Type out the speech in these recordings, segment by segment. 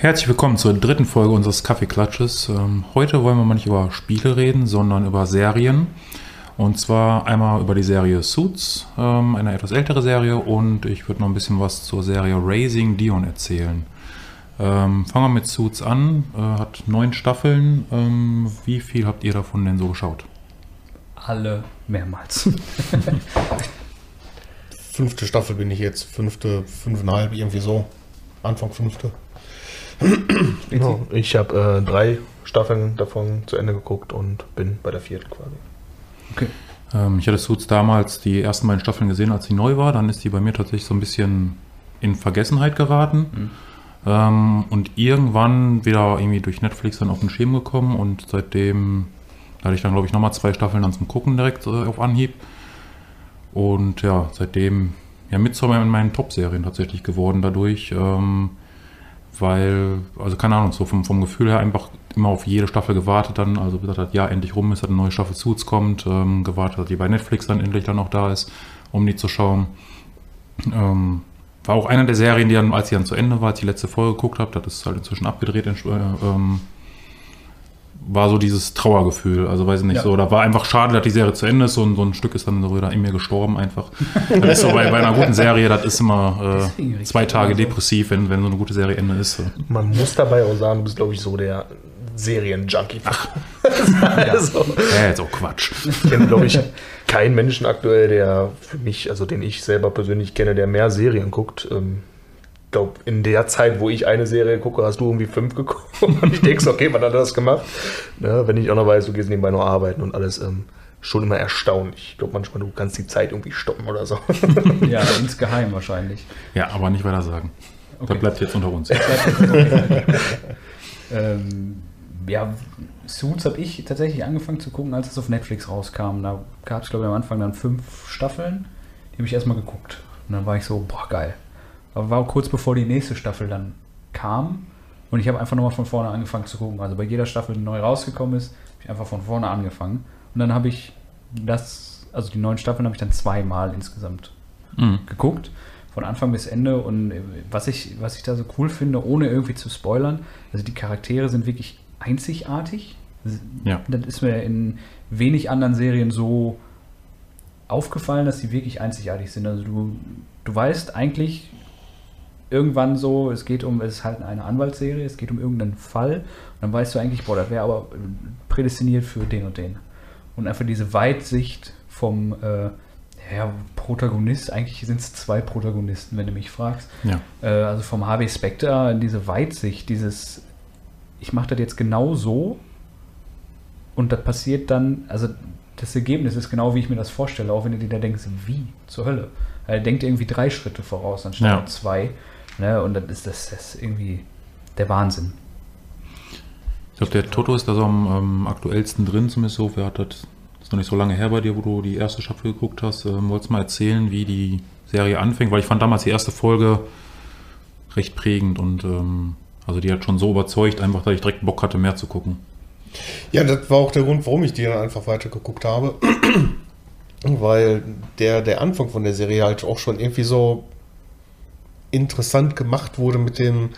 Herzlich willkommen zur dritten Folge unseres Kaffeeklatsches. Ähm, heute wollen wir mal nicht über Spiele reden, sondern über Serien. Und zwar einmal über die Serie Suits, ähm, eine etwas ältere Serie, und ich würde noch ein bisschen was zur Serie Raising Dion erzählen. Ähm, fangen wir mit Suits an. Äh, hat neun Staffeln. Wie viel habt ihr davon denn so geschaut? Alle mehrmals. Fünfte Staffel bin ich jetzt. Fünfte, fünfeinhalb, irgendwie so. Anfang fünfte. Genau. Ich habe äh, drei Staffeln davon zu Ende geguckt und bin bei der vierten quasi. Okay. Ähm, ich hatte Suits damals die ersten beiden Staffeln gesehen, als sie neu war. Dann ist die bei mir tatsächlich so ein bisschen in Vergessenheit geraten. Mhm. Ähm, und irgendwann wieder irgendwie durch Netflix dann auf den Schirm gekommen und seitdem hatte ich dann, glaube ich, nochmal zwei Staffeln dann zum Gucken direkt äh, auf Anhieb. Und ja, seitdem ja mit zu meinen Top-Serien tatsächlich geworden dadurch. Ähm, weil, also keine Ahnung, so vom, vom Gefühl her einfach immer auf jede Staffel gewartet dann, also gesagt hat, ja, endlich rum ist, dass eine neue Staffel Suits kommt, ähm, gewartet, dass die bei Netflix dann endlich dann auch da ist, um die zu schauen. Ähm, war auch eine der Serien, die dann, als sie dann zu Ende war, als ich die letzte Folge geguckt habe, das ist halt inzwischen abgedreht, äh, ähm, war so dieses Trauergefühl. Also weiß ich nicht, ja. so, da war einfach schade, dass die Serie zu Ende ist. So, so ein Stück ist dann so wieder in mir gestorben einfach. Das ist so bei, bei einer guten Serie, das ist immer äh, zwei Tage depressiv, wenn, wenn so eine gute Serie Ende ist. So. Man muss dabei auch sagen, du bist, glaube ich, so der Serien-Junkie. Ach. ja. so. ja, jetzt auch Quatsch. Ich kenne, glaube ich, keinen Menschen aktuell, der für mich, also den ich selber persönlich kenne, der mehr Serien guckt. Ähm, glaube, in der Zeit, wo ich eine Serie gucke, hast du irgendwie fünf geguckt. Und ich denke, okay, wann hat er das gemacht? Ja, wenn ich auch noch weiß, du gehst nebenbei noch arbeiten und alles. Ähm, schon immer erstaunlich. Ich glaube manchmal, du kannst die Zeit irgendwie stoppen oder so. ja, insgeheim wahrscheinlich. Ja, aber nicht weiter sagen. Okay. Das bleibt jetzt unter uns. ähm, ja, Suits habe ich tatsächlich angefangen zu gucken, als es auf Netflix rauskam. Da gab es, glaube ich, am Anfang dann fünf Staffeln. Die habe ich erstmal geguckt. Und dann war ich so, boah, geil. Aber war kurz bevor die nächste Staffel dann kam. Und ich habe einfach nochmal von vorne angefangen zu gucken. Also bei jeder Staffel, die neu rausgekommen ist, habe ich einfach von vorne angefangen. Und dann habe ich das, also die neuen Staffeln habe ich dann zweimal insgesamt mhm. geguckt. Von Anfang bis Ende. Und was ich, was ich da so cool finde, ohne irgendwie zu spoilern, also die Charaktere sind wirklich einzigartig. Ja. Das ist mir in wenig anderen Serien so aufgefallen, dass sie wirklich einzigartig sind. Also du, du weißt eigentlich, irgendwann so, es geht um, es ist halt eine Anwaltsserie, es geht um irgendeinen Fall. Und dann weißt du eigentlich, boah, das wäre aber prädestiniert für den und den. Und einfach diese Weitsicht vom äh, ja, Protagonist, eigentlich sind es zwei Protagonisten, wenn du mich fragst. Ja. Äh, also vom Harvey Specter, diese Weitsicht, dieses, ich mache das jetzt genau so und das passiert dann, also das Ergebnis ist genau, wie ich mir das vorstelle, auch wenn du dir da denkst, wie zur Hölle. Er denkt irgendwie drei Schritte voraus, anstatt ja. zwei. Ne? Und dann ist das, das irgendwie der Wahnsinn. Ich glaube, der Toto ist da so am ähm, aktuellsten drin, zumindest so. Wer hat das, das ist noch nicht so lange her bei dir, wo du die erste Staffel geguckt hast. Ähm, wolltest du mal erzählen, wie die Serie anfängt? Weil ich fand damals die erste Folge recht prägend und ähm, also die hat schon so überzeugt, einfach, dass ich direkt Bock hatte, mehr zu gucken. Ja, das war auch der Grund, warum ich die dann einfach weiter geguckt habe. Weil der, der Anfang von der Serie halt auch schon irgendwie so interessant gemacht wurde mit dem,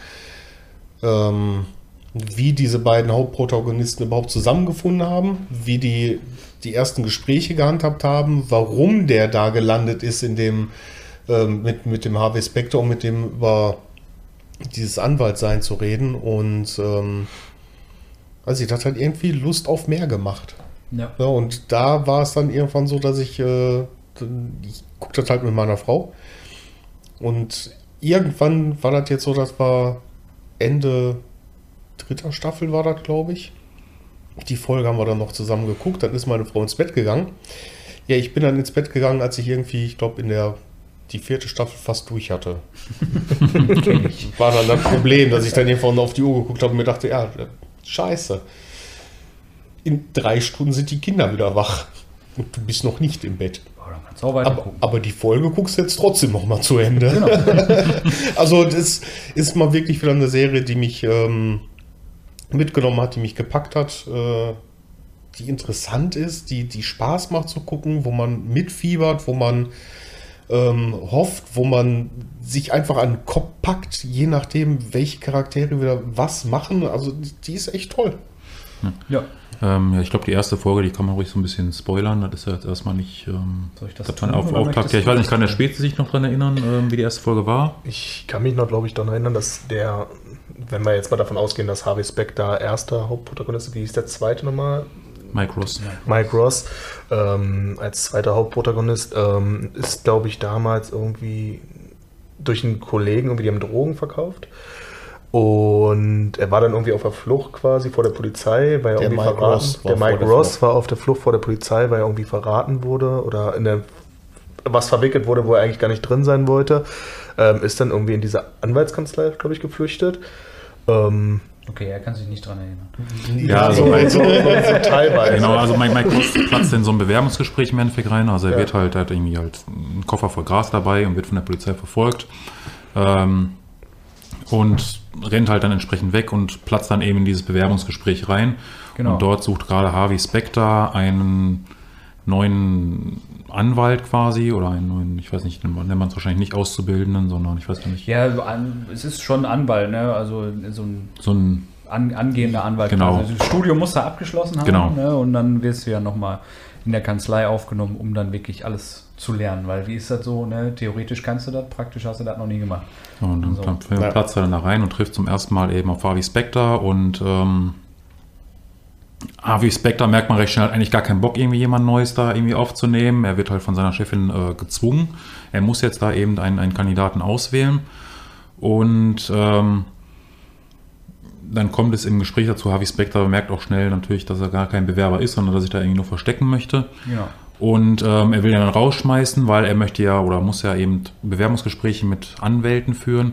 ähm, wie diese beiden Hauptprotagonisten überhaupt zusammengefunden haben, wie die die ersten Gespräche gehandhabt haben, warum der da gelandet ist in dem ähm, mit, mit dem Harvey Specter und mit dem über dieses Anwaltsein zu reden und ähm, also ich hat halt irgendwie Lust auf mehr gemacht. Ja. ja und da war es dann irgendwann so, dass ich, äh, ich gucke das halt mit meiner Frau und irgendwann war das jetzt so, das war Ende dritter Staffel war das, glaube ich. Die Folge haben wir dann noch zusammen geguckt. Dann ist meine Frau ins Bett gegangen. Ja, ich bin dann ins Bett gegangen, als ich irgendwie, ich glaube, in der die vierte Staffel fast durch hatte. war dann das Problem, dass ich dann irgendwann auf die Uhr geguckt habe und mir dachte, ja, scheiße. In drei Stunden sind die Kinder wieder wach und du bist noch nicht im Bett. Kannst auch weiter aber, gucken. aber die Folge guckst du jetzt trotzdem noch mal zu Ende. Genau. also das ist mal wirklich wieder eine Serie, die mich ähm, mitgenommen hat, die mich gepackt hat, äh, die interessant ist, die, die Spaß macht zu gucken, wo man mitfiebert, wo man ähm, hofft, wo man sich einfach an den Kopf packt, je nachdem, welche Charaktere wieder was machen. Also die ist echt toll. Ja. Ähm, ja, ich glaube, die erste Folge, die kann man ruhig so ein bisschen spoilern. Das ist ja jetzt erstmal nicht. Ähm, Soll ich das dass man tun, auf Auftakt. Ja, ich weiß nicht, kann der tun? Spezi sich noch dran erinnern, ähm, wie die erste Folge war? Ich kann mich noch, glaube ich, daran erinnern, dass der, wenn wir jetzt mal davon ausgehen, dass Harvey Specter erster Hauptprotagonist ist, wie hieß der zweite nochmal? Mike Ross. Mike Ross ähm, als zweiter Hauptprotagonist ähm, ist, glaube ich, damals irgendwie durch einen Kollegen irgendwie, die haben Drogen verkauft. Und er war dann irgendwie auf der Flucht quasi vor der Polizei, weil er Der irgendwie Mike verraten. Ross war der Mike der Ross Flucht. war auf der Flucht vor der Polizei, weil er irgendwie verraten wurde oder in der was verwickelt wurde, wo er eigentlich gar nicht drin sein wollte. Ähm, ist dann irgendwie in diese Anwaltskanzlei, glaube ich, geflüchtet. Ähm, Okay, er kann sich nicht dran erinnern. Ja, also so, Mike- so, so teilweise. Genau, also Mike, Mike Ross platzt in so ein Bewerbungsgespräch im Endeffekt rein. Also er Ja. wird halt, er hat irgendwie halt einen Koffer voll Gras dabei und wird von der Polizei verfolgt. Ähm, und rennt halt dann entsprechend weg und platzt dann eben in dieses Bewerbungsgespräch rein. Genau. Und dort sucht gerade Harvey Specter einen neuen Anwalt quasi oder einen neuen, ich weiß nicht, nennt man es wahrscheinlich nicht Auszubildenden, sondern ich weiß nicht, Ja, es ist schon Anwalt, ne? Also so ein so ein, an, angehender Anwalt. Genau. quasi. Das Studium musst du abgeschlossen haben. Genau. Ne? Und dann wirst du ja nochmal in der Kanzlei aufgenommen, um dann wirklich alles zu lernen. Weil wie ist das so? Ne? Theoretisch kannst du das, praktisch hast du das noch nie gemacht. und dann So. platzt er dann da rein und trifft zum ersten Mal eben auf Harvey Specter und ähm, Harvey Specter merkt man recht schnell, eigentlich gar keinen Bock, irgendwie jemand Neues da irgendwie aufzunehmen. Er wird halt von seiner Chefin äh, gezwungen. Er muss jetzt da eben einen, einen Kandidaten auswählen. Und ähm, dann kommt es im Gespräch dazu, Harvey Specter merkt auch schnell natürlich, dass er gar kein Bewerber ist, sondern dass sich da irgendwie nur verstecken möchte. Genau. Und ähm, er will ihn dann rausschmeißen, weil er möchte ja oder muss ja eben Bewerbungsgespräche mit Anwälten führen.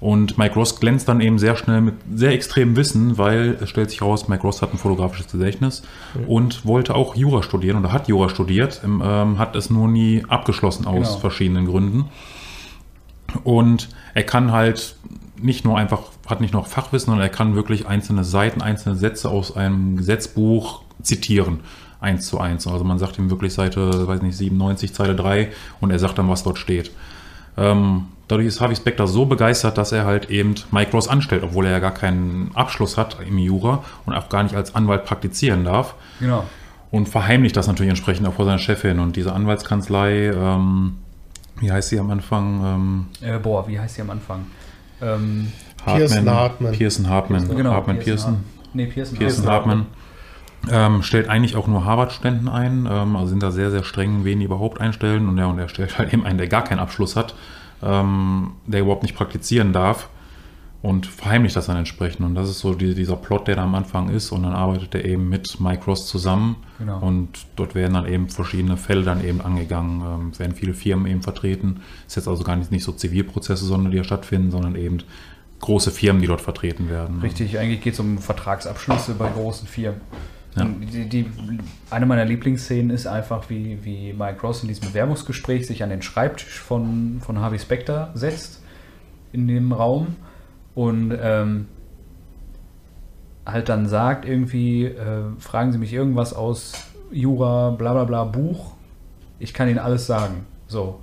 Und Mike Ross glänzt dann eben sehr schnell mit sehr extremem Wissen, weil es stellt sich raus, Mike Ross hat ein fotografisches Gedächtnis und wollte auch Jura studieren oder hat Jura studiert, ähm, hat es nur nie abgeschlossen aus Genau. verschiedenen Gründen. Und er kann halt nicht nur einfach, hat nicht nur Fachwissen, sondern er kann wirklich einzelne Seiten, einzelne Sätze aus einem Gesetzbuch zitieren. Eins zu eins. Also man sagt ihm wirklich Seite, weiß nicht, 97, Zeile 3 und er sagt dann, was dort steht. Ähm, dadurch ist Harvey Specter so begeistert, dass er halt eben Mike Ross anstellt, obwohl er ja gar keinen Abschluss hat im Jura und auch gar nicht als Anwalt praktizieren darf Genau. und verheimlicht das natürlich entsprechend auch vor seiner Chefin. Und diese Anwaltskanzlei, ähm, wie heißt sie am Anfang? Ähm, Äh, boah, wie heißt die am Anfang? Ähm, Pearson Hartman. Pearson Hartman. genau. Hartman Pearson. Hart- Nee, Pearson. Pearson Hartman. Ähm, stellt eigentlich auch nur Harvard-Ständen ein, ähm, also sind da sehr, sehr streng, wen die überhaupt einstellen. Und, ja, und er stellt halt eben einen, der gar keinen Abschluss hat, ähm, der überhaupt nicht praktizieren darf und verheimlicht das dann entsprechend. Und das ist so die, dieser Plot, der da am Anfang ist. Und dann arbeitet er eben mit Mike Ross zusammen. Genau. Und dort werden dann eben verschiedene Fälle dann eben angegangen. Ähm, es werden viele Firmen eben vertreten. Ist jetzt also gar nicht, nicht so Zivilprozesse, sondern die da stattfinden, sondern eben große Firmen, die dort vertreten werden. Richtig, eigentlich geht es um Vertragsabschlüsse bei großen Firmen. Ja. Die, die, eine meiner Lieblingsszenen ist einfach, wie, wie Mike Ross in diesem Bewerbungsgespräch sich an den Schreibtisch von, von Harvey Specter setzt in dem Raum und ähm, halt dann sagt irgendwie, äh, fragen Sie mich irgendwas aus Jura, bla bla bla, Buch, ich kann Ihnen alles sagen. So.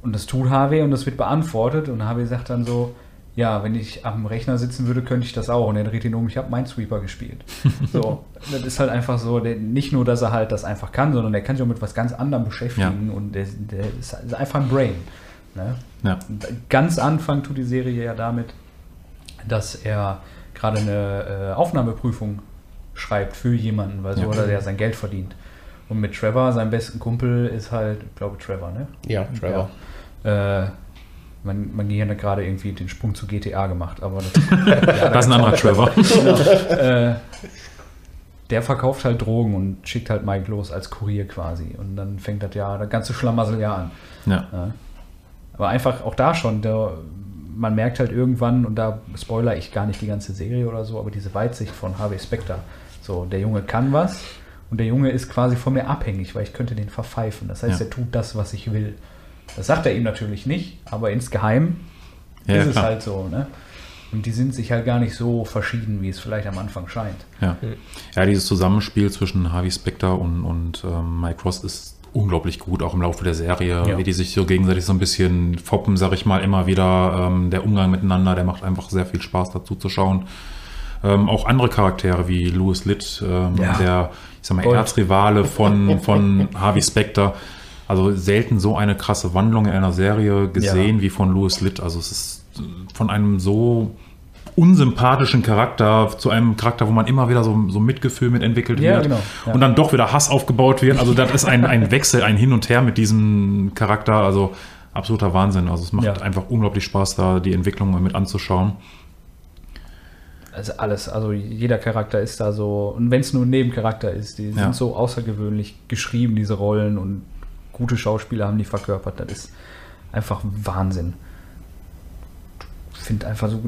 Und das tut Harvey und das wird beantwortet und Harvey sagt dann so, ja, wenn ich am Rechner sitzen würde, könnte ich das auch. Und er dreht ihn um, ich habe Minesweeper gespielt. So, das ist halt einfach so, der, nicht nur, dass er halt das einfach kann, sondern der kann sich auch mit was ganz anderem beschäftigen und der, der ist, einfach ein Brain. Ne? Ja. Ganz Anfang tut die Serie ja damit, dass er gerade eine äh, Aufnahmeprüfung schreibt für jemanden, weil so Ja. oder der sein Geld verdient. Und mit Trevor, seinem besten Kumpel, ist halt, ich glaube Trevor, ne? Ja, Trevor. Ja. Äh, mein, mein Gehirn hat gerade irgendwie den Sprung zu GTA gemacht, aber das, ja, Das ist ein anderer Trevor. Genau. Äh, der verkauft halt Drogen und schickt halt Mike los als Kurier quasi. Und dann fängt das ja, das ganze Schlamassel ja an. Ja. Ja. Aber einfach auch da schon, der, man merkt halt irgendwann, und da spoiler ich gar nicht die ganze Serie oder so, aber diese Weitsicht von Harvey Specter. So, der Junge kann was und der Junge ist quasi von mir abhängig, weil ich könnte den verpfeifen. Das heißt, Ja. er tut das, was ich will. Das sagt er ihm natürlich nicht, aber insgeheim Ja, ist es klar. halt so. Ne? Und die sind sich halt gar nicht so verschieden, wie es vielleicht am Anfang scheint. Ja. ja, dieses Zusammenspiel zwischen Harvey Specter und, und ähm, Mike Ross ist unglaublich gut, auch im Laufe der Serie, Ja. wie die sich so gegenseitig so ein bisschen foppen, sag ich mal, immer wieder. Ähm, der Umgang miteinander, der macht einfach sehr viel Spaß dazu zu schauen. Ähm, auch andere Charaktere wie Louis Litt, ähm, Ja. der, ich sag mal. Erzrivale von, von Harvey Specter. Also selten so eine krasse Wandlung in einer Serie gesehen wie von Louis Litt. Also es ist äh, von einem so unsympathischen Charakter zu einem Charakter, wo man immer wieder so, so Mitgefühl mit entwickelt Ja, wird genau, ja. und dann doch wieder Hass aufgebaut wird. Also das ist ein, ein Wechsel, ein Hin und Her mit diesem Charakter. Also absoluter Wahnsinn. Also es macht Ja. einfach unglaublich Spaß, da die Entwicklung mal mit anzuschauen. Also alles, also jeder Charakter ist da so, und wenn es nur ein Nebencharakter ist, die Ja. sind so außergewöhnlich geschrieben, diese Rollen, und gute Schauspieler haben die verkörpert, das ist einfach Wahnsinn. Ich finde einfach so,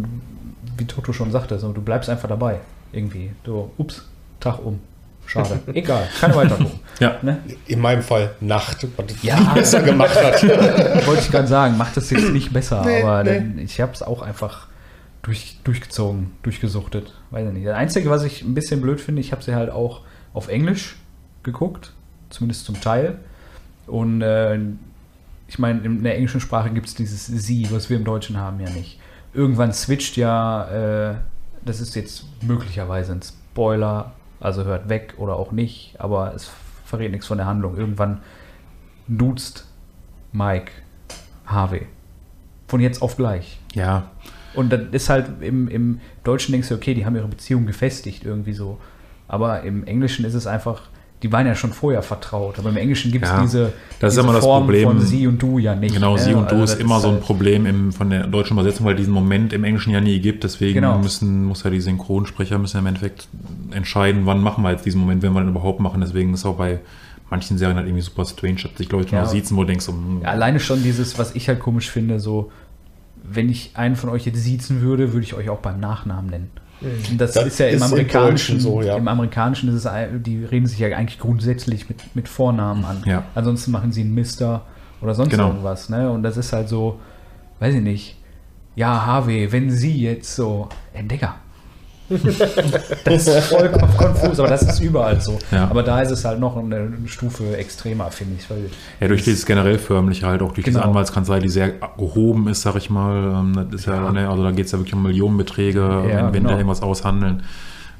wie Toto schon sagte, so, du bleibst einfach dabei, irgendwie. Du, ups, Tag um. Schade. Egal, kann weiter. Ja, Ne? In meinem Fall Nacht, was Ja. besser gemacht hat. Wollte ich gerade sagen, macht das jetzt nicht besser, Nee, aber nee. dann, ich habe es auch einfach durch, durchgezogen, durchgesuchtet. Weiß ich nicht. Das Einzige, was ich ein bisschen blöd finde, ich habe sie halt auch auf Englisch geguckt, zumindest zum Teil. Und äh, ich meine, in der englischen Sprache gibt es dieses Sie, was wir im Deutschen haben, ja nicht. Irgendwann switcht ja, äh, das ist jetzt möglicherweise ein Spoiler, also hört weg oder auch nicht, aber es verrät nichts von der Handlung. Irgendwann duzt Mike Harvey. Von jetzt auf gleich. ja. Und das ist halt im, im Deutschen denkst du, okay, die haben ihre Beziehung gefestigt irgendwie so. Aber im Englischen ist es einfach, die waren ja schon vorher vertraut. Aber im Englischen gibt es Ja, diese, das ist diese immer das Form Problem. von sie und du ja nicht. Genau, ne? sie und du Also ist immer so ein halt- Problem im, von der deutschen Übersetzung, weil diesen Moment im Englischen ja nie gibt. Deswegen Genau. müssen, muss ja die Synchronsprecher müssen ja im Endeffekt entscheiden, wann machen wir jetzt diesen Moment, wenn wir den überhaupt machen. Deswegen ist auch bei manchen Serien halt irgendwie super strange, dass sich Leute Ja. noch siezen, wo du denkst, so, hm, Ja, alleine schon dieses, was ich halt komisch finde, so, wenn ich einen von euch jetzt siezen würde, würde ich euch auch beim Nachnamen nennen. Das, Das ist ja im ist im Amerikanischen so, ja. Im Amerikanischen ist es, die reden sich ja eigentlich grundsätzlich mit, mit Vornamen an. Ja. Ansonsten machen sie einen Mister oder sonst Genau. irgendwas. Ne? Und das ist halt so, weiß ich nicht. Ja, Harvey, wenn sie jetzt so, Entdecker. Das ist vollkommen konfus, aber das ist überall so. Ja. Aber da ist es halt noch eine Stufe extremer, finde ich. Ja, durch dieses generell förmliche halt, auch durch diese Genau. Anwaltskanzlei, die sehr gehoben ist, sag ich mal. Ähm, Das ist ja, Ja. ne, also da geht es ja wirklich um Millionenbeträge, wenn, wenn genau. da irgendwas aushandeln.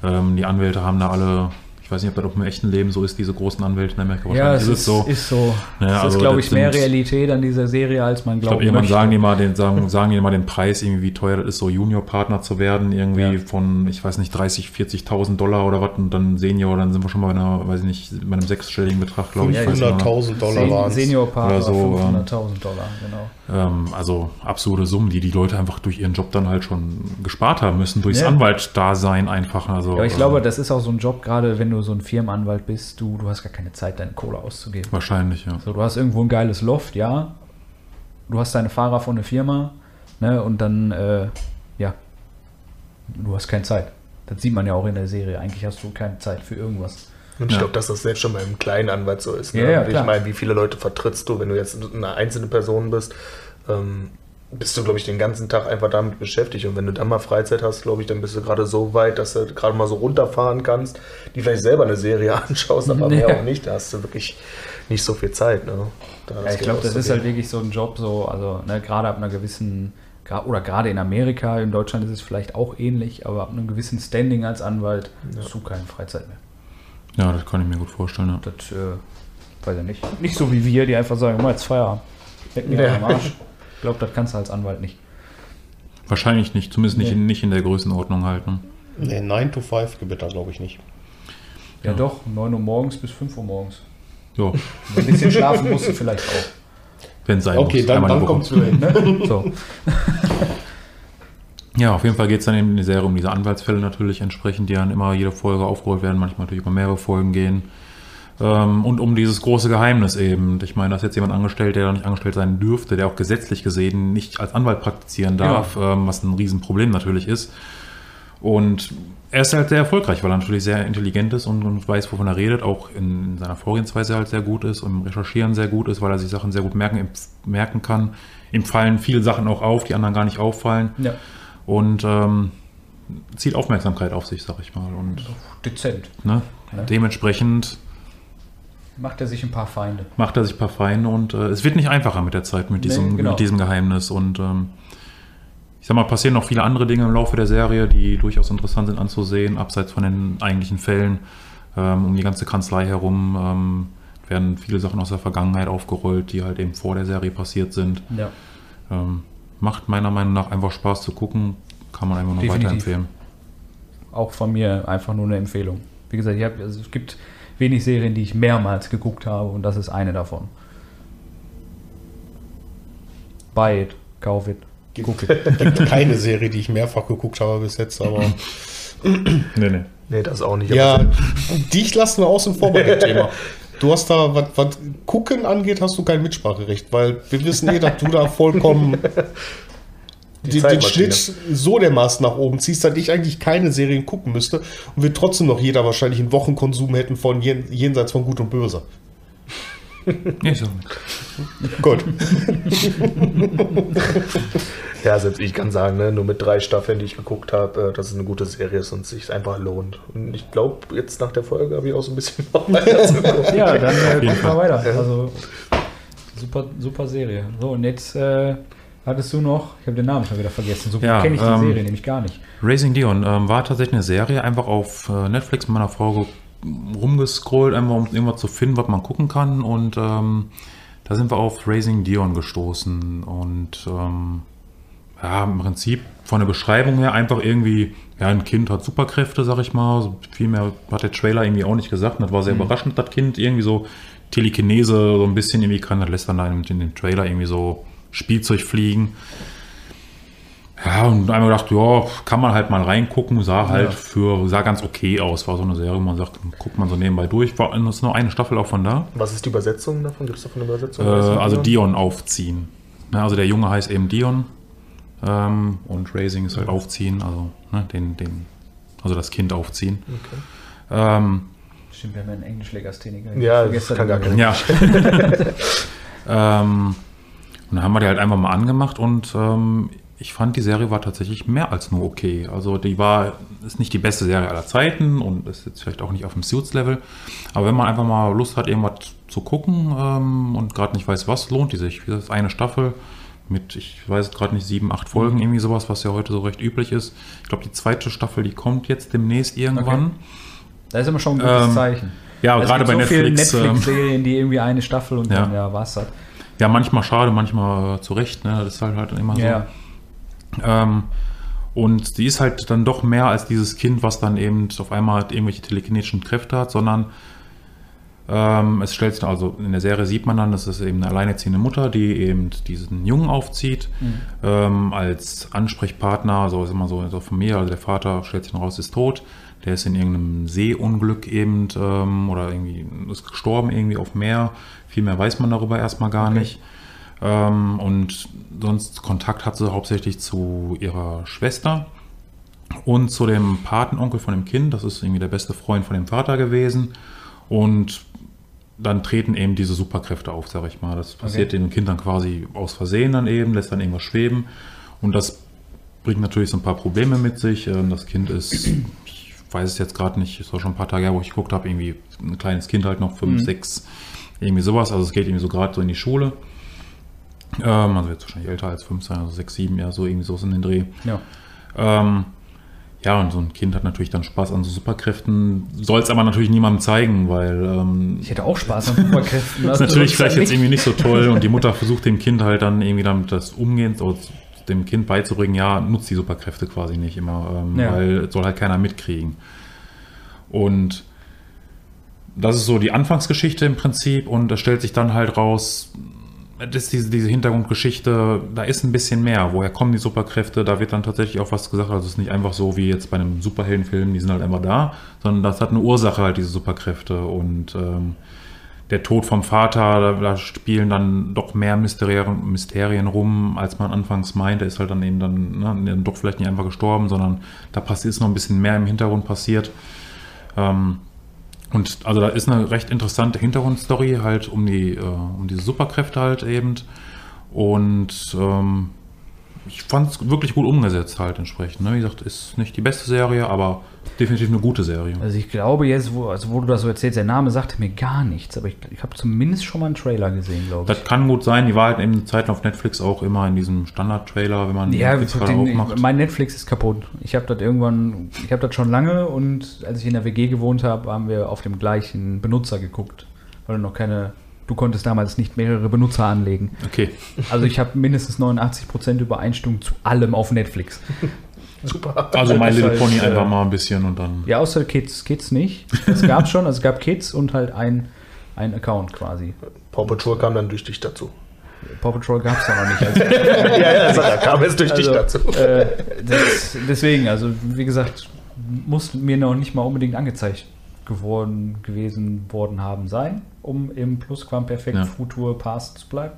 Ähm, die Anwälte haben da alle, weiß nicht, ob das auch im echten Leben so ist, diese großen Anwälte in Amerika. Ja, es ist ist, ist so. Ja, es also ist, glaube das ich, mehr sind- Realität an dieser Serie, als man Ich glaube, glaubt. sagen die mal den, sagen, sagen die mal den Preis, irgendwie, wie teuer das ist, so Juniorpartner zu werden, irgendwie Ja. von, ich weiß nicht, 30, 40.000 Dollar oder was, und dann Senior, dann sind wir schon mal bei einer, weiß ich nicht, bei einem sechsstelligen Betrag, glaube ich. Ja, weiß ich noch. 500.000 Dollar waren es. Seniorpartner Oder so, 500.000 Dollar, genau. Ähm, also absurde Summen, die die Leute einfach durch ihren Job dann halt schon gespart haben müssen, durchs Ja. Anwaltdasein einfach. Also, Aber ich äh, glaube, das ist auch so ein Job, gerade wenn du so ein Firmenanwalt bist, du, du hast gar keine Zeit, deine Kohle auszugeben. Wahrscheinlich, ja. So, du hast irgendwo ein geiles Loft, ja. Du hast deine Fahrer von der Firma, ne, und dann, äh, ja, du hast keine Zeit. Das sieht man ja auch in der Serie. Eigentlich hast du keine Zeit für irgendwas. Und ich Ja. glaube, dass das selbst schon beim kleinen Anwalt so ist. Ne? Ja, ja, ich meine, wie viele Leute vertrittst du, wenn du jetzt eine einzelne Person bist? Ähm, bist du, glaube ich, den ganzen Tag einfach damit beschäftigt. Und wenn du dann mal Freizeit hast, glaube ich, dann bist du gerade so weit, dass du gerade mal so runterfahren kannst, die vielleicht selber eine Serie anschaust, aber mehr Ja. auch nicht. Da hast du wirklich nicht so viel Zeit. Ne? Ja, ich glaube, das ist halt wirklich so ein Job, so, also ne, gerade ab einer gewissen, oder gerade in Amerika, in Deutschland ist es vielleicht auch ähnlich, aber ab einem gewissen Standing als Anwalt hast du keine Freizeit mehr. Ja, das kann ich mir gut vorstellen. Ja. Das, äh, weiß ich nicht. Nicht so wie wir, die einfach sagen, mal jetzt Feierabend. Leck mir Ja. am Arsch. Ich glaube, das kannst du als Anwalt nicht. Wahrscheinlich nicht, zumindest nicht, Nee. in, nicht in der Größenordnung halt. Ne? Nee, 9 to 5 gibt es da, glaube ich, nicht. Ja, Ja. doch, 9 Uhr morgens bis 5 Uhr morgens. Ja, Ein bisschen schlafen musst du vielleicht auch. wenn sein Okay, muss. dann, dann kommst du hin. Ne? So. Ja, auf jeden Fall geht es dann eben in die Serie um diese Anwaltsfälle natürlich entsprechend, die dann immer jede Folge aufgerollt werden, manchmal natürlich über mehrere Folgen gehen. Ähm, und um dieses große Geheimnis eben. Ich meine, da ist jetzt jemand angestellt, der da nicht angestellt sein dürfte, der auch gesetzlich gesehen nicht als Anwalt praktizieren darf, ähm, was ein Riesenproblem natürlich ist. Und er ist halt sehr erfolgreich, weil er natürlich sehr intelligent ist und, und weiß, wovon er redet, auch in, in seiner Vorgehensweise halt sehr gut ist und im Recherchieren sehr gut ist, weil er sich Sachen sehr gut merken, im- merken kann. Ihm fallen viele Sachen auch auf, die anderen gar nicht auffallen Ja, und ähm, zieht Aufmerksamkeit auf sich, sag ich mal. Und dezent. ne, Ja. dementsprechend Macht er sich ein paar Feinde. macht er sich ein paar Feinde und äh, es wird nicht einfacher mit der Zeit, mit Nee, diesem, genau. mit diesem Geheimnis. Und ähm, ich sag mal, passieren noch viele andere Dinge im Laufe der Serie, die durchaus interessant sind anzusehen, abseits von den eigentlichen Fällen. Ähm, um die ganze Kanzlei herum ähm, werden viele Sachen aus der Vergangenheit aufgerollt, die halt eben vor der Serie passiert sind. Ja. Ähm, macht meiner Meinung nach einfach Spaß zu gucken, kann man einfach nur Definitiv. weiterempfehlen. Auch von mir einfach nur eine Empfehlung. Wie gesagt, ich hab, also es gibt wenig Serien, die ich mehrmals geguckt habe und das ist eine davon. Buy it, kauf it, guck it. Gibt keine Serie, die ich mehrfach geguckt habe bis jetzt, aber Nee, nee. Nee, das auch nicht. ja, dich lassen wir außen vor bei dem Thema. Du hast da, was, was Gucken angeht, hast du kein Mitspracherecht, weil wir wissen eh, dass du da vollkommen den, den. Schnitt so dermaßen nach oben ziehst, dass ich eigentlich keine Serien gucken müsste und wir trotzdem noch jeder wahrscheinlich einen Wochenkonsum hätten von jen, jenseits von Gut und Böse. Nee, so nicht. Gut. Ja, selbst ich kann sagen, ne, nur mit drei Staffeln, die ich geguckt habe, äh, dass es eine gute Serie ist und sich einfach lohnt. Und ich glaube, jetzt nach der Folge habe ich auch so ein bisschen Bock weiter. Ja, dann äh, guck mal weiter. Also super, super Serie. So, und jetzt äh, hattest du noch, ich habe den Namen schon wieder vergessen, so Ja, kenne ich die ähm, Serie nämlich gar nicht. Raising Dion ähm, war tatsächlich eine Serie, einfach auf äh, Netflix mit meiner Frau ge- rumgescrollt, einfach um irgendwas zu finden, was man gucken kann. Und ähm, da sind wir auf Raising Dion gestoßen. Und ähm, ja, im Prinzip von der Beschreibung her einfach irgendwie, ja, ein Kind hat Superkräfte, sag ich mal. So viel mehr hat der Trailer irgendwie auch nicht gesagt. Und das war sehr überraschend, das Kind irgendwie so Telekinese so ein bisschen irgendwie kann. Das lässt dann in, in dem Trailer irgendwie so Spielzeug fliegen. Ja, und einmal gedacht, ja, kann man halt mal reingucken, sah halt Ja. für, sah ganz okay aus, war so eine Serie, wo man sagt, guckt man so nebenbei durch, war es ist nur eine Staffel auch von da. Was ist die Übersetzung davon? Gibt es davon eine Übersetzung? Äh, also Dion aufziehen. Ja, also der Junge heißt eben Dion ähm, und Raising ist halt aufziehen, also ne, den, den, also das Kind aufziehen. Okay. Ähm, Stimmt, wir haben ja einen Englischlegastheniker. Ja, das kann gar keiner. ja. ähm, und dann haben wir die halt einfach mal angemacht und ähm, ich fand, die Serie war tatsächlich mehr als nur okay. Also die war, ist nicht die beste Serie aller Zeiten und ist jetzt vielleicht auch nicht auf dem Suits-Level. Aber wenn man einfach mal Lust hat, irgendwas zu gucken ähm, und gerade nicht weiß, was, lohnt die sich. Wie gesagt, eine Staffel mit, ich weiß gerade nicht, sieben, acht Folgen, irgendwie sowas, was ja heute so recht üblich ist. Ich glaube, die zweite Staffel, die kommt jetzt demnächst irgendwann. Da ist immer schon ein gutes Ähm, Zeichen. Ja, Also gerade bei so Netflix. ähm, Netflix-Serien, die irgendwie eine Staffel und Ja. dann, ja, war's das. Ja, manchmal schade, manchmal äh, zu Recht. Ne? Das ist halt, halt immer so. Ähm, und sie ist halt dann doch mehr als dieses Kind, was dann eben auf einmal irgendwelche telekinetischen Kräfte hat, sondern ähm, es stellt sich, also in der Serie sieht man dann, das ist eben eine alleinerziehende Mutter, die eben diesen Jungen aufzieht, ähm, als Ansprechpartner, so ist immer so in der Familie, also der Vater stellt sich noch raus, ist tot, der ist in irgendeinem Seeunglück eben ähm, oder irgendwie ist gestorben irgendwie auf Meer, viel mehr weiß man darüber erstmal gar nicht. Ähm, und sonst Kontakt hat sie hauptsächlich zu ihrer Schwester und zu dem Patenonkel von dem Kind. Das ist irgendwie der beste Freund von dem Vater gewesen. Und dann treten eben diese Superkräfte auf, sag ich mal. Das passiert Okay. dem Kind dann quasi aus Versehen dann eben, lässt dann irgendwas schweben. Und das bringt natürlich so ein paar Probleme mit sich. Ähm, Das Kind ist, ich weiß es jetzt gerade nicht, ist auch schon ein paar Tage her, wo ich geguckt habe, irgendwie ein kleines Kind halt noch, fünf, sechs, irgendwie sowas. Also es geht irgendwie so gerade so in die Schule. Ähm, also jetzt wahrscheinlich älter als fünf sein, also sechs, sieben, ja, so irgendwie so in den Dreh. Ja. Ähm, ja, und so ein Kind hat natürlich dann Spaß an so Superkräften, soll es aber natürlich niemandem zeigen, weil ähm, Ich hätte auch Spaß an Superkräften. das ist natürlich vielleicht jetzt irgendwie nicht so toll und die Mutter versucht dem Kind halt dann irgendwie damit das Umgehen, also dem Kind beizubringen, ja, nutzt die Superkräfte quasi nicht immer, ähm, Ja. weil es soll halt keiner mitkriegen. Und das ist so die Anfangsgeschichte im Prinzip und da stellt sich dann halt raus, das ist diese, diese Hintergrundgeschichte, da ist ein bisschen mehr. Woher kommen die Superkräfte? Da wird dann tatsächlich auch was gesagt. Also es ist nicht einfach so wie jetzt bei einem Superheldenfilm, die sind halt einfach da, sondern das hat eine Ursache halt, diese Superkräfte. Und ähm, der Tod vom Vater, da, da spielen dann doch mehr Mysterien, Mysterien rum, als man anfangs meinte. Ist halt dann eben dann, ne, dann doch vielleicht nicht einfach gestorben, sondern da passiert ist noch ein bisschen mehr im Hintergrund passiert. Ähm, und also da ist eine recht interessante Hintergrundstory halt um die, äh, um diese Superkräfte halt eben. Und ähm, ich fand es wirklich gut umgesetzt halt entsprechend. Ne? Wie gesagt, ist nicht die beste Serie, aber definitiv eine gute Serie. Also ich glaube jetzt, wo, also wo du das so erzählst, der Name sagte mir gar nichts, aber ich, ich habe zumindest schon mal einen Trailer gesehen, glaube ich. Das kann gut sein. Die war halt eben Zeiten auf Netflix auch immer in diesem Standard-Trailer, wenn man Ja, Netflix den, aufmacht. mein Netflix ist kaputt. Ich habe das irgendwann, ich habe das schon lange und als ich in der WG gewohnt habe, haben wir auf dem gleichen Benutzer geguckt, weil du noch keine, du konntest damals nicht mehrere Benutzer anlegen. Okay. Also ich habe mindestens 89% Übereinstimmung zu allem auf Netflix. Super. Also My Little Pony äh, einfach mal ein bisschen und dann. Ja, außer Kids, Kids nicht. Es gab schon, also es gab Kids und halt ein, ein Account quasi. Paw Patrol kam dann durch dich dazu. Paw Patrol gab es da noch nicht. Also, ja, ja, da kam es durch dich Also, dazu. äh, das, deswegen, also wie gesagt, muss mir noch nicht mal unbedingt angezeigt geworden, gewesen worden haben sein, um im Plusquamperfekt Ja. Futur Past zu bleiben.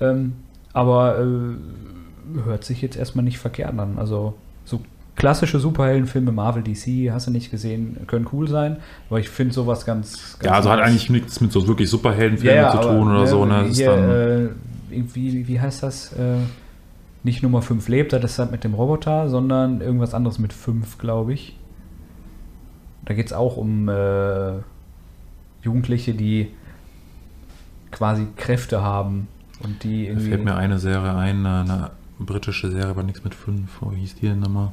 Ähm, aber äh, hört sich jetzt erstmal nicht verkehrt an. Also so klassische Superheldenfilme, Marvel, DC, hast du nicht gesehen, können cool sein, aber ich finde sowas ganz, ganz Ja, also hat eigentlich nichts mit so wirklich Superheldenfilmen zu aber, tun oder ne, so. Ne? Hier, dann, äh, irgendwie, wie heißt das? Äh, nicht Nummer 5 lebt, das ist halt mit dem Roboter, sondern irgendwas anderes mit 5, glaube ich. Da geht es auch um äh, Jugendliche, die quasi Kräfte haben und die da irgendwie. fällt mir eine Serie ein, eine, eine britische Serie, aber nichts mit fünf. Wie hieß die denn nochmal?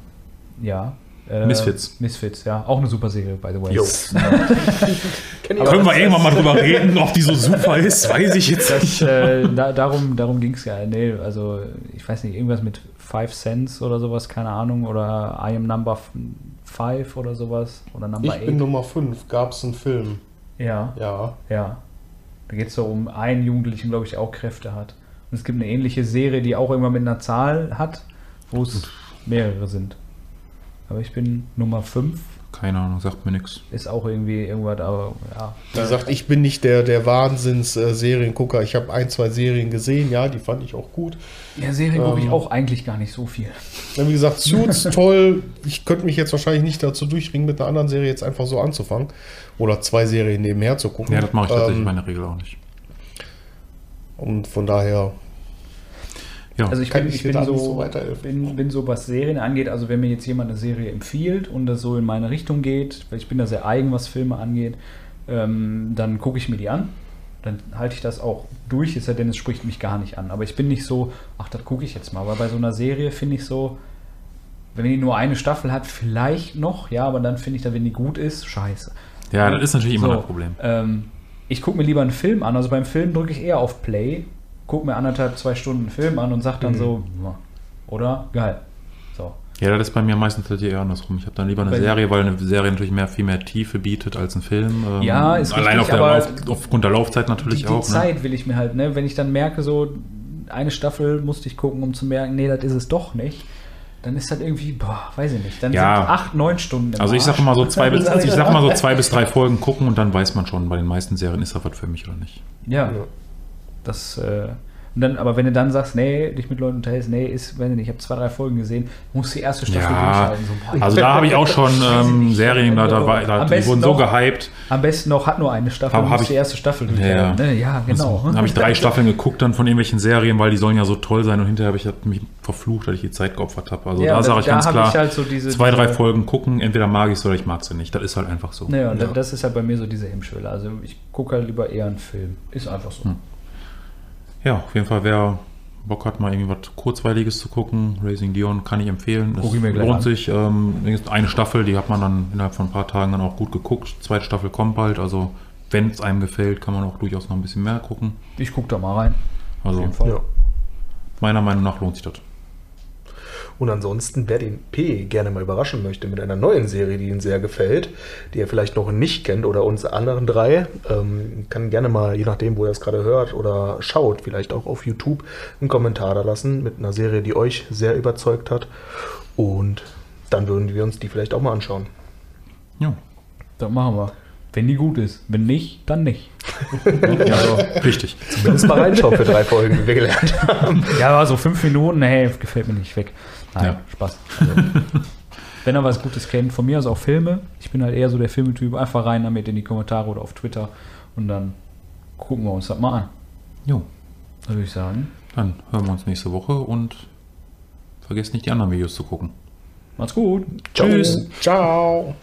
ja. Äh, Misfits. Misfits, ja. Auch eine super Serie, by the way. Jo. Ja. Aber Können wir irgendwann mal drüber reden, ob die so super ist? Weiß ich jetzt Das, nicht. äh, da, darum darum ging es ja. Nee, also ich weiß nicht, irgendwas mit Five Cents oder sowas, keine Ahnung. Oder I am Number 5 oder sowas. Oder Number Ich bin 8. Nummer 5. Gab es einen Film? Ja, Ja. ja. Da geht es so um einen Jugendlichen, glaube ich, auch Kräfte hat. Und es gibt eine ähnliche Serie, die auch irgendwann mit einer Zahl hat, wo es mehrere sind. Aber ich bin Nummer 5. Keine Ahnung, sagt mir nichts. Ist auch irgendwie irgendwas, aber ja. Wie gesagt, ich bin nicht der, der Wahnsinns-Seriengucker. Ich habe ein, zwei Serien gesehen, ja, die fand ich auch gut. Ja, Serien gucke ich Ähm, auch eigentlich gar nicht so viel. Ja, Wie gesagt, Suits toll. Ich könnte mich jetzt wahrscheinlich nicht dazu durchringen, mit einer anderen Serie jetzt einfach so anzufangen. Oder zwei Serien nebenher zu gucken. Ja, das mache ich tatsächlich in Ähm, meiner Regel auch nicht. Und von daher, Ja, Also ich Kann bin, ich bin so, so weiterhelfen. bin, bin so, was Serien angeht, also wenn mir jetzt jemand eine Serie empfiehlt und das so in meine Richtung geht, weil ich bin da sehr eigen, was Filme angeht, ähm, dann gucke ich mir die an. Dann halte ich das auch durch, es sei denn, es spricht mich gar nicht an. Aber ich bin nicht so, ach, das gucke ich jetzt mal. Aber bei so einer Serie finde ich so, wenn die nur eine Staffel hat, vielleicht noch, ja, aber dann finde ich, da, wenn die gut ist, scheiße. ja, das ist natürlich immer So, das Problem. Ähm, ich gucke mir lieber einen Film an. Also beim Film drücke ich eher auf Play, gucke mir anderthalb, zwei Stunden Film an und sage dann so, ja, oder? Geil. So. Ja, das ist bei mir meistens halt eher andersrum. Ich habe dann lieber eine Bei- Serie, weil eine Serie natürlich mehr, viel mehr Tiefe bietet als ein Film. Ähm, Ja, ist Allein richtig, auf der, aber auf, aufgrund der Laufzeit natürlich die, die auch. Ne? Zeit will ich mir halt, ne, wenn ich dann merke, so eine Staffel musste ich gucken, um zu merken, nee, das ist es doch nicht. Dann ist das irgendwie, boah, weiß ich nicht. Dann Ja. sind acht, neun Stunden. im Also ich sage mal so zwei bis ich sag mal so zwei bis drei Folgen gucken und dann weiß man schon bei den meisten Serien ist das was für mich oder nicht. Ja, Ja. Das, äh, und dann, aber wenn du dann sagst, nee, dich mit Leuten unterhältst, nee, ist, wenn ich habe zwei, drei Folgen gesehen, musst die erste Staffel Ja. So, Also da habe ich auch schon ähm, Serien, da, da, war, da die wurden so noch- gehypt. Am besten noch hat nur eine Staffel, Hab- du hab musst ich- die erste Staffel Ja, durchhalten. ne? ja genau. Dann habe ich drei Staffeln geguckt dann von irgendwelchen Serien, weil die sollen ja so toll sein und hinterher habe ich mich verflucht, dass ich die Zeit geopfert habe. Also Ja, da sage ich da ganz klar, ich halt so diese- zwei, drei Folgen gucken, entweder mag ich es oder ich mag sie nicht. Das ist halt einfach so. Naja, und Ja. das ist halt bei mir so diese Hemmschwelle. Also ich gucke halt lieber eher einen Film. Ist einfach so. Hm. Ja, auf jeden Fall, wer Bock hat, mal irgendwie was Kurzweiliges zu gucken, Raising Dion kann ich empfehlen. Das ich lohnt an. sich. Ähm, eine Staffel, die hat man dann innerhalb von ein paar Tagen dann auch gut geguckt. Zweite Staffel kommt bald, also wenn es einem gefällt, kann man auch durchaus noch ein bisschen mehr gucken. Ich gucke da mal rein. Also jeden Fall. Ja. meiner Meinung nach lohnt sich das. Und ansonsten, wer den P gerne mal überraschen möchte mit einer neuen Serie, die ihm sehr gefällt, die er vielleicht noch nicht kennt oder uns anderen drei, ähm, kann gerne mal, je nachdem, wo er es gerade hört oder schaut, vielleicht auch auf YouTube einen Kommentar da lassen mit einer Serie, die euch sehr überzeugt hat. Und dann würden wir uns die vielleicht auch mal anschauen. Ja, Das machen wir. Wenn die gut ist. Wenn nicht, dann nicht. also, richtig. Zumindest mal reinschauen für drei Folgen, wie wir gelernt haben. Ja, aber so fünf Minuten, hey, gefällt mir nicht weg. Nein, Ja. Spaß. Also, wenn er was Gutes kennt, von mir aus auch Filme. Ich bin halt eher so der Filmetyp. Einfach rein damit in die Kommentare oder auf Twitter. Und dann gucken wir uns das mal an. Jo, Da würde ich sagen. dann hören wir uns nächste Woche und vergesst nicht die anderen Videos zu gucken. Macht's gut. Ciao. Tschüss. Ciao.